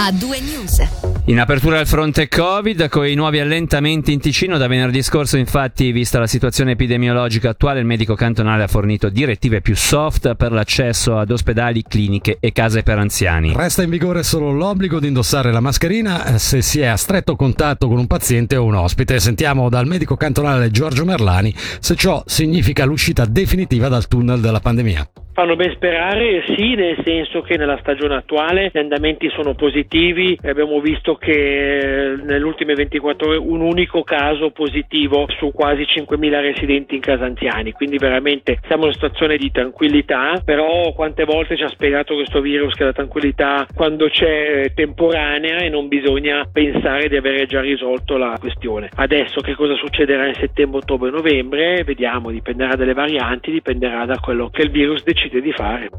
a due news. In apertura al fronte Covid, con i nuovi allentamenti in Ticino, da venerdì scorso infatti, vista la situazione epidemiologica attuale, il medico cantonale ha fornito direttive più soft per l'accesso ad ospedali, cliniche e case per anziani. Resta in vigore solo l'obbligo di indossare la mascherina eh, se si è a stretto contatto con un paziente o un ospite. Sentiamo dal medico cantonale Giorgio Merlani se ciò significa l'uscita definitiva dal tunnel della pandemia. Fanno ben sperare, sì, nel senso che nella stagione attuale gli andamenti sono positivi. Abbiamo visto che nelle ultime 24 ore un unico caso positivo su quasi 5.000 residenti in casa anziani, quindi veramente siamo in una situazione di tranquillità, però quante volte ci ha spiegato questo virus che la tranquillità quando c'è temporanea e non bisogna pensare di avere già risolto la questione. Adesso che cosa succederà in settembre, ottobre, novembre? Vediamo, dipenderà dalle varianti, dipenderà da quello che il virus decide decide di fare.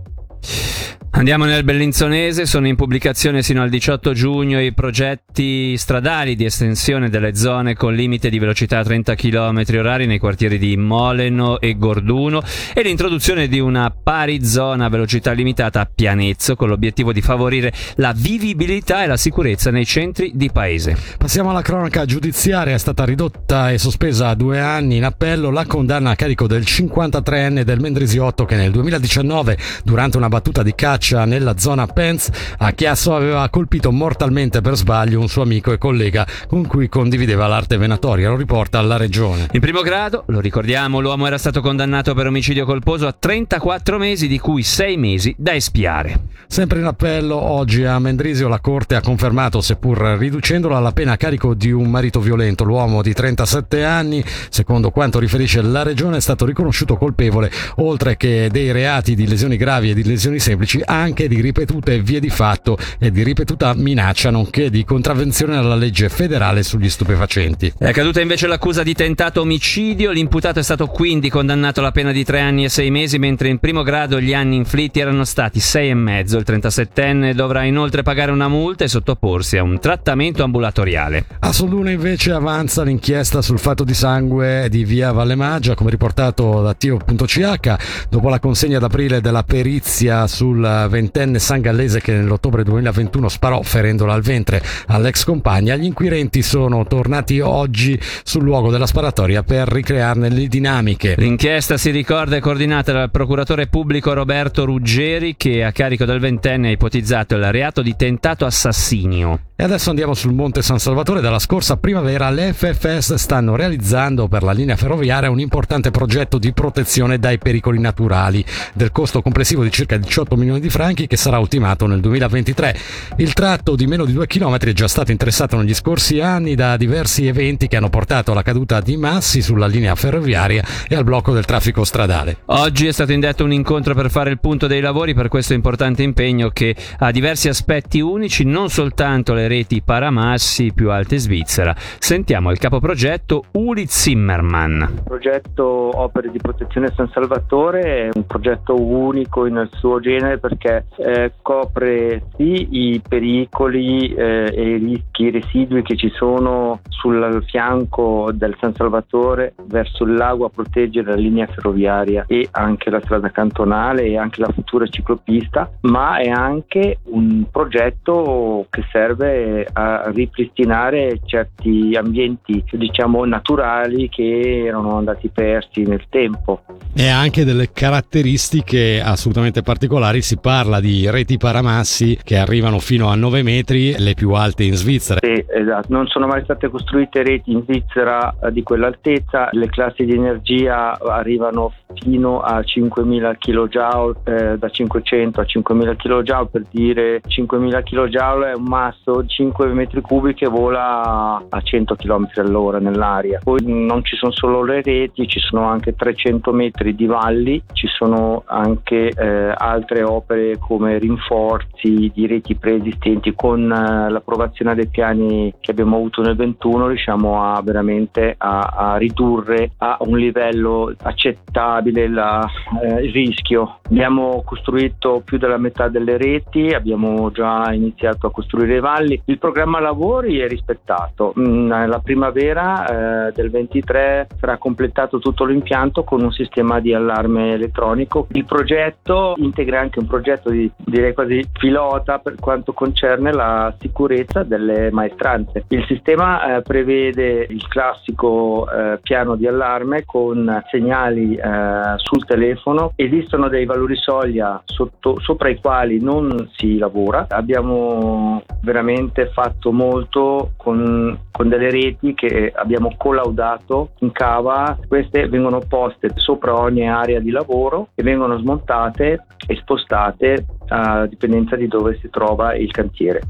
Andiamo nel Bellinzonese, sono in pubblicazione sino al 18 giugno i progetti stradali di estensione delle zone con limite di velocità a 30 km orari nei quartieri di Moleno e Gorduno e l'introduzione di una pari zona a velocità limitata a Pianezzo con l'obiettivo di favorire la vivibilità e la sicurezza nei centri di paese. Passiamo alla cronaca giudiziaria, è stata ridotta e sospesa a due anni in appello la condanna a carico del 53enne del Mendrisiotto che nel 2019 durante una battuta di caccia nella zona Pence a Chiasso aveva colpito mortalmente per sbaglio un suo amico e collega con cui condivideva l'arte venatoria, lo riporta alla regione. In primo grado, lo ricordiamo, l'uomo era stato condannato per omicidio colposo a 34 mesi, di cui 6 mesi da espiare. Sempre in appello, oggi a Mendrisio la Corte ha confermato, seppur riducendola, la pena a carico di un marito violento. L'uomo di 37 anni, secondo quanto riferisce la regione, è stato riconosciuto colpevole, oltre che dei reati di lesioni gravi e di lesioni semplici, anche di ripetute vie di fatto e di ripetuta minaccia, nonché di contravvenzione alla legge federale sugli stupefacenti. È caduta invece l'accusa di tentato omicidio, l'imputato è stato quindi condannato alla pena di tre anni e sei mesi, mentre in primo grado gli anni inflitti erano stati sei e mezzo. Il 37enne dovrà inoltre pagare una multa e sottoporsi a un trattamento ambulatoriale. A Soluna invece avanza l'inchiesta sul fatto di sangue di via Vallemaggia, come riportato da Tio.ch, dopo la consegna ad aprile della perizia sul ventenne sangallese che nell'ottobre 2021 sparò ferendola al ventre all'ex compagna, gli inquirenti sono tornati oggi sul luogo della sparatoria per ricrearne le dinamiche. L'inchiesta si ricorda è coordinata dal procuratore pubblico Roberto Ruggeri che a carico del ventenne ha ipotizzato il reato di tentato assassinio. E adesso andiamo sul Monte San Salvatore. Dalla scorsa primavera le FFS stanno realizzando per la linea ferroviaria un importante progetto di protezione dai pericoli naturali, del costo complessivo di circa 18 milioni di franchi che sarà ultimato nel 2023. Il tratto di meno di due chilometri è già stato interessato negli scorsi anni da diversi eventi che hanno portato alla caduta di massi sulla linea ferroviaria e al blocco del traffico stradale. Oggi è stato indetto un incontro per fare il punto dei lavori per questo importante impegno che ha diversi aspetti unici, non soltanto le reti paramassi più alte Svizzera. Sentiamo il capoprogetto Uli Zimmermann. Il progetto Opere di Protezione San Salvatore è un progetto unico nel suo genere perché eh, copre sì i pericoli eh, e i rischi residui che ci sono sul fianco del San Salvatore verso il lago a proteggere la linea ferroviaria e anche la strada cantonale e anche la futura ciclopista, ma è anche un progetto che serve a ripristinare certi ambienti diciamo naturali che erano andati persi nel tempo. E anche delle caratteristiche assolutamente particolari, si parla di reti paramassi che arrivano fino a 9 metri, le più alte in Svizzera. Sì, esatto, non sono mai state costruite reti in Svizzera eh, di quell'altezza, le classi di energia arrivano fino a 5000 kJ, eh, da 500 a 5000 kJ, per dire 5000 kJ è un masso 5 metri cubi che vola a 100 km all'ora nell'aria. Poi non ci sono solo le reti, ci sono anche 300 metri di valli, ci sono anche eh, altre opere come rinforzi di reti preesistenti. Con eh, l'approvazione dei piani che abbiamo avuto nel 21 riusciamo a veramente a, a ridurre a un livello accettabile la, eh, il rischio. Abbiamo costruito più della metà delle reti, abbiamo già iniziato a costruire i valli. Il programma lavori è rispettato. Mm, primavera eh, del 23 sarà completato tutto l'impianto con un sistema di allarme elettronico. Il progetto integra anche un progetto progetto di, direi quasi pilota per quanto concerne la sicurezza delle maestranze. Il sistema eh, prevede il classico eh, piano di allarme con segnali eh, sul telefono, esistono dei valori soglia sotto, sopra i quali non si lavora. Abbiamo veramente fatto molto con, con delle reti che abbiamo collaudato in cava, queste vengono poste sopra ogni area di lavoro e vengono smontate e spostate a dipendenza di dove si trova il cantiere.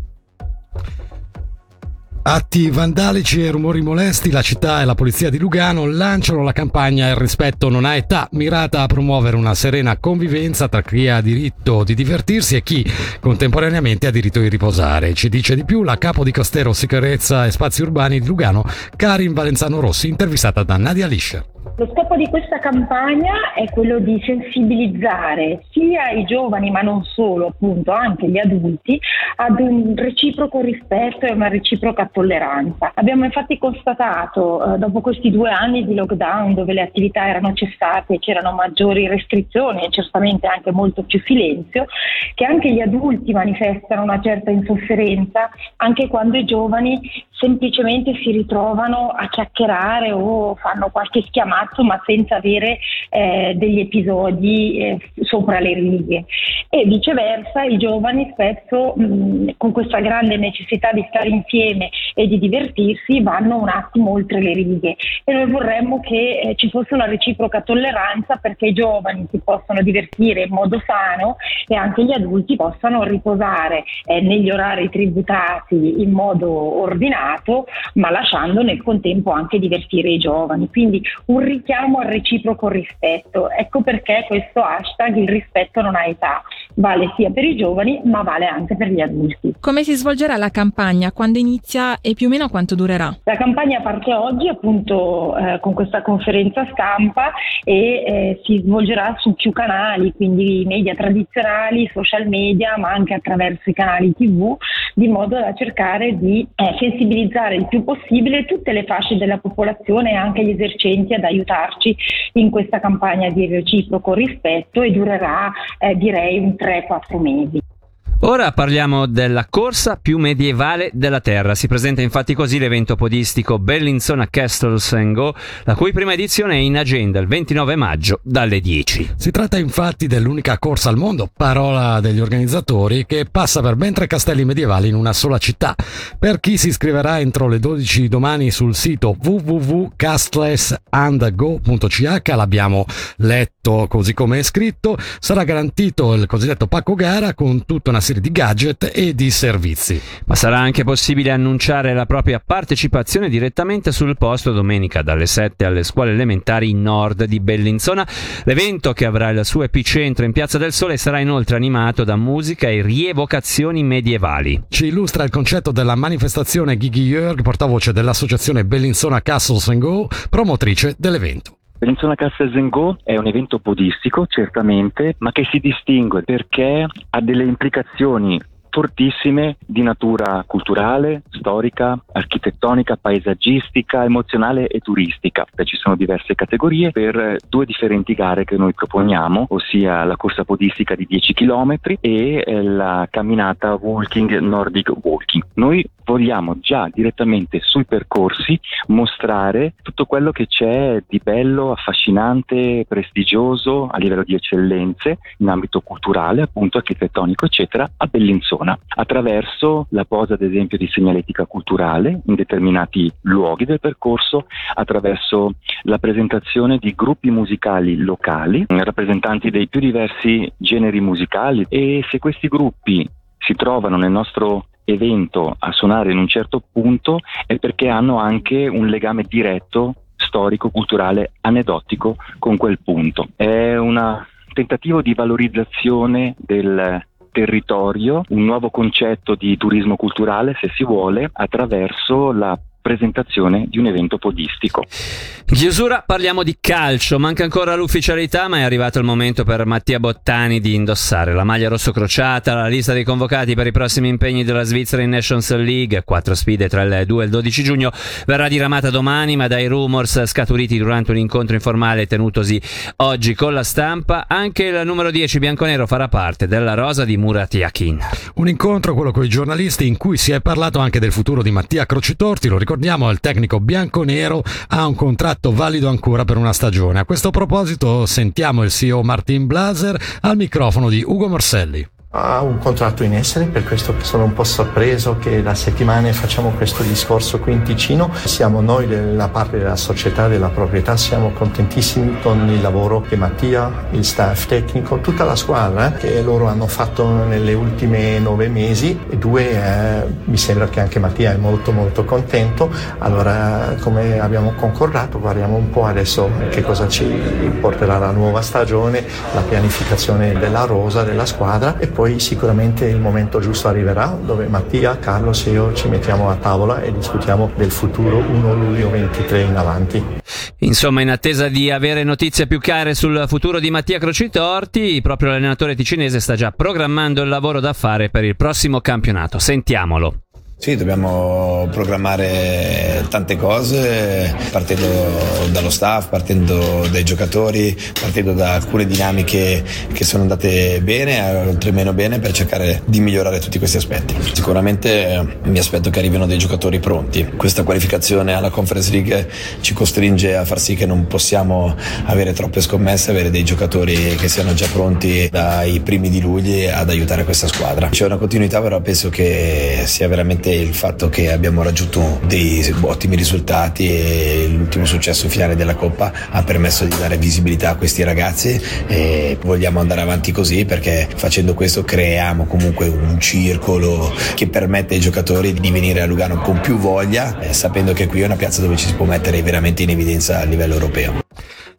Atti vandalici e rumori molesti, la città e la polizia di Lugano lanciano la campagna Il rispetto non ha età, mirata a promuovere una serena convivenza tra chi ha diritto di divertirsi e chi contemporaneamente ha diritto di riposare. Ci dice di più la capo di Costero Sicurezza e Spazi Urbani di Lugano, Karin Valenzano Rossi, intervistata da Nadia Lischer. Lo scopo di questa campagna è quello di sensibilizzare sia i giovani, ma non solo, appunto, anche gli adulti, ad un reciproco rispetto e una reciproca tolleranza. Abbiamo infatti constatato, eh, dopo questi due anni di lockdown, dove le attività erano cessate c'erano maggiori restrizioni e certamente anche molto più silenzio, che anche gli adulti manifestano una certa insofferenza, anche quando i giovani semplicemente si ritrovano a chiacchierare o fanno qualche schiamata fatto ma senza avere eh, degli episodi eh, sopra le righe. E viceversa i giovani spesso mh, con questa grande necessità di stare insieme e di divertirsi vanno un attimo oltre le righe. E noi vorremmo che eh, ci fosse una reciproca tolleranza perché i giovani si possano divertire in modo sano e anche gli adulti possano riposare eh, negli orari tributati in modo ordinato ma lasciando nel contempo anche divertire i giovani. Quindi un richiamo al reciproco rispetto. Ecco perché questo hashtag il rispetto non ha età, vale sia per i giovani ma vale anche per gli adulti. Come si svolgerà la campagna? Quando inizia e più o meno quanto durerà? La campagna parte oggi appunto eh, con questa conferenza stampa e eh, si svolgerà su più canali, quindi media tradizionali, social media, ma anche attraverso i canali TV, di modo da cercare di eh, sensibilizzare il più possibile tutte le fasce della popolazione e anche gli esercenti ad aiutare aiutarci in questa campagna di reciproco rispetto e durerà eh, direi un 3-4 mesi. Ora parliamo della corsa più medievale della Terra. Si presenta infatti così l'evento podistico Bellinzona Castles Go, la cui prima edizione è in agenda il 29 maggio dalle 10. Si tratta infatti dell'unica corsa al mondo, parola degli organizzatori, che passa per ben tre castelli medievali in una sola città. Per chi si iscriverà entro le 12 di domani sul sito www.castlesandgo.ch, l'abbiamo letto così come è scritto, sarà garantito il cosiddetto pacco gara con tutta una serie di gadget e di servizi. Ma sarà anche possibile annunciare la propria partecipazione direttamente sul posto domenica dalle 7 alle scuole elementari nord di Bellinzona. L'evento che avrà il suo epicentro in Piazza del Sole sarà inoltre animato da musica e rievocazioni medievali. Ci illustra il concetto della manifestazione Gigi Jörg, portavoce dell'associazione Bellinzona Castles Go, promotrice dell'evento. Bellinzona Castle Zengo è un evento buddhistico, certamente, ma che si distingue perché ha delle implicazioni fortissime di natura culturale, storica, architettonica, paesaggistica, emozionale e turistica. Ci sono diverse categorie per due differenti gare che noi proponiamo, ossia la corsa podistica di 10 km e eh, la camminata walking Nordic Walking. Noi vogliamo già direttamente sui percorsi mostrare tutto quello che c'è di bello, affascinante, prestigioso a livello di eccellenze in ambito culturale, appunto architettonico, eccetera, a Bellinzona, attraverso la posa ad esempio di segnaletica culturale in determinati luoghi del percorso, attraverso la presentazione di gruppi musicali locali, rappresentanti dei più diversi generi musicali e se questi gruppi si trovano nel nostro evento a suonare in un certo punto è perché hanno anche un legame diretto storico, culturale, aneddotico con quel punto. È un tentativo di valorizzazione del territorio, un nuovo concetto di turismo culturale, se si vuole, attraverso la presentazione di un evento podistico. In chiusura parliamo di calcio, manca ancora l'ufficialità ma è arrivato il momento per Mattia Bottani di indossare la maglia rosso crociata, la lista dei convocati per i prossimi impegni della Svizzera in Nations League, quattro sfide tra il 2 e il 12 giugno, verrà diramata domani ma dai rumors scaturiti durante un incontro informale tenutosi oggi con la stampa, anche il numero 10 bianconero farà parte della rosa di Murat Yakin. Un incontro, quello con i giornalisti, in cui si è parlato anche del futuro di Mattia Crocitorti, lo ricordiamo, il tecnico bianconero ha un contratto valido ancora per una stagione. A questo proposito sentiamo il CEO Martin Blaser al microfono di Ugo Morselli ha un contratto in essere, per questo sono un po' sorpreso che da settimane facciamo questo discorso qui in Ticino. Siamo noi della parte della società, della proprietà, siamo contentissimi con il lavoro che Mattia, il staff tecnico, tutta la squadra che loro hanno fatto nelle ultime nove mesi e due eh, mi sembra che anche Mattia è molto molto contento. Allora come abbiamo concordato guardiamo un po' adesso che cosa ci porterà la nuova stagione, la pianificazione della rosa, della squadra poi sicuramente il momento giusto arriverà dove Mattia, Carlos e io ci mettiamo a tavola e discutiamo del futuro 1 luglio 23 in avanti. Insomma, in attesa di avere notizie più chiare sul futuro di Mattia Crocitorti, proprio l'allenatore ticinese sta già programmando il lavoro da fare per il prossimo campionato. Sentiamolo. Sì, dobbiamo programmare tante cose partendo dallo staff, partendo dai giocatori, partendo da alcune dinamiche che sono andate bene, altre meno bene per cercare di migliorare tutti questi aspetti. Sicuramente eh, mi aspetto che arrivino dei giocatori pronti. Questa qualificazione alla Conference League ci costringe a far sì che non possiamo avere troppe scommesse, avere dei giocatori che siano già pronti dai primi di luglio ad aiutare questa squadra. C'è una continuità però penso che sia veramente sicuramente il fatto che abbiamo raggiunto dei ottimi risultati e l'ultimo successo finale della Coppa ha permesso di dare visibilità a questi ragazzi e vogliamo andare avanti così perché facendo questo creiamo comunque un circolo che permette ai giocatori di venire a Lugano con più voglia, eh, sapendo che qui è una piazza dove ci si può mettere veramente in evidenza a livello europeo.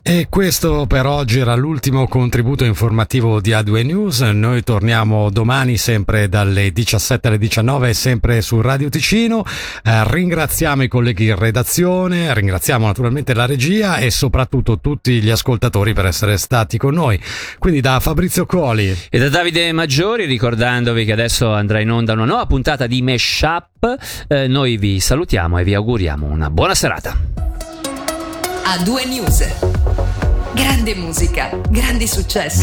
E questo per oggi era l'ultimo contributo informativo di A2 News. Noi torniamo domani sempre dalle 17 alle 19 sempre su Radio Ticino. Eh, ringraziamo i colleghi in redazione, ringraziamo naturalmente la regia e soprattutto tutti gli ascoltatori per essere stati con noi. Quindi da Fabrizio Coli e da Davide Maggiori, ricordandovi che adesso andrà in onda una nuova puntata di Mesh Up, eh, noi vi salutiamo e vi auguriamo una buona serata. A2 News. Grande musica, grandi successi.